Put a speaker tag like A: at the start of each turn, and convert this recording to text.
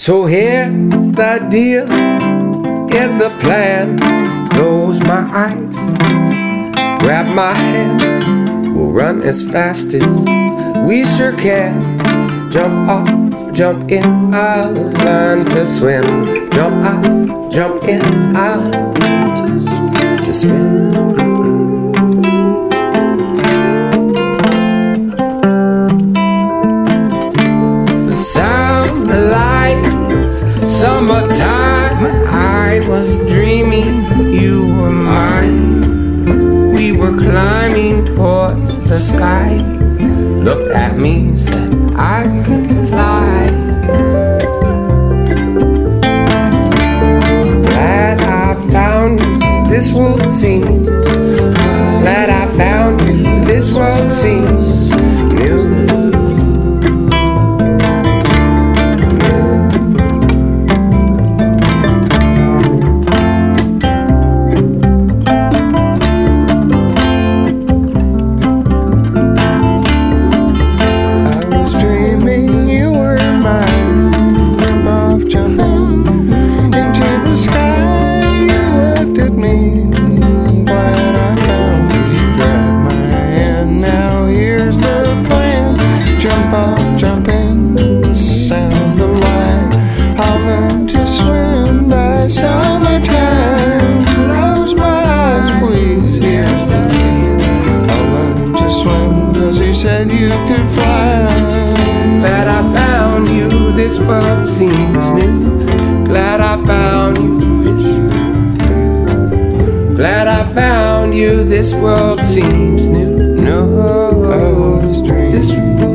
A: So here's the deal, here's the plan. Close my eyes, grab my hand. We'll run as fast as we sure can. Jump off, jump in, I'll learn to swim. Jump off, jump in, I'll learn to swim. The sound, the lights, summertime. I was dreaming you were mine. We were climbing towards the sky. Looked at me, said, I can fly. Glad I found you, this world seems. Glad I found you, this world seems
B: you said you could fly.
A: Glad I found you, this world seems new. Glad I found you, this Glad I found you, this world seems new. No,
B: I was dreaming.
A: this world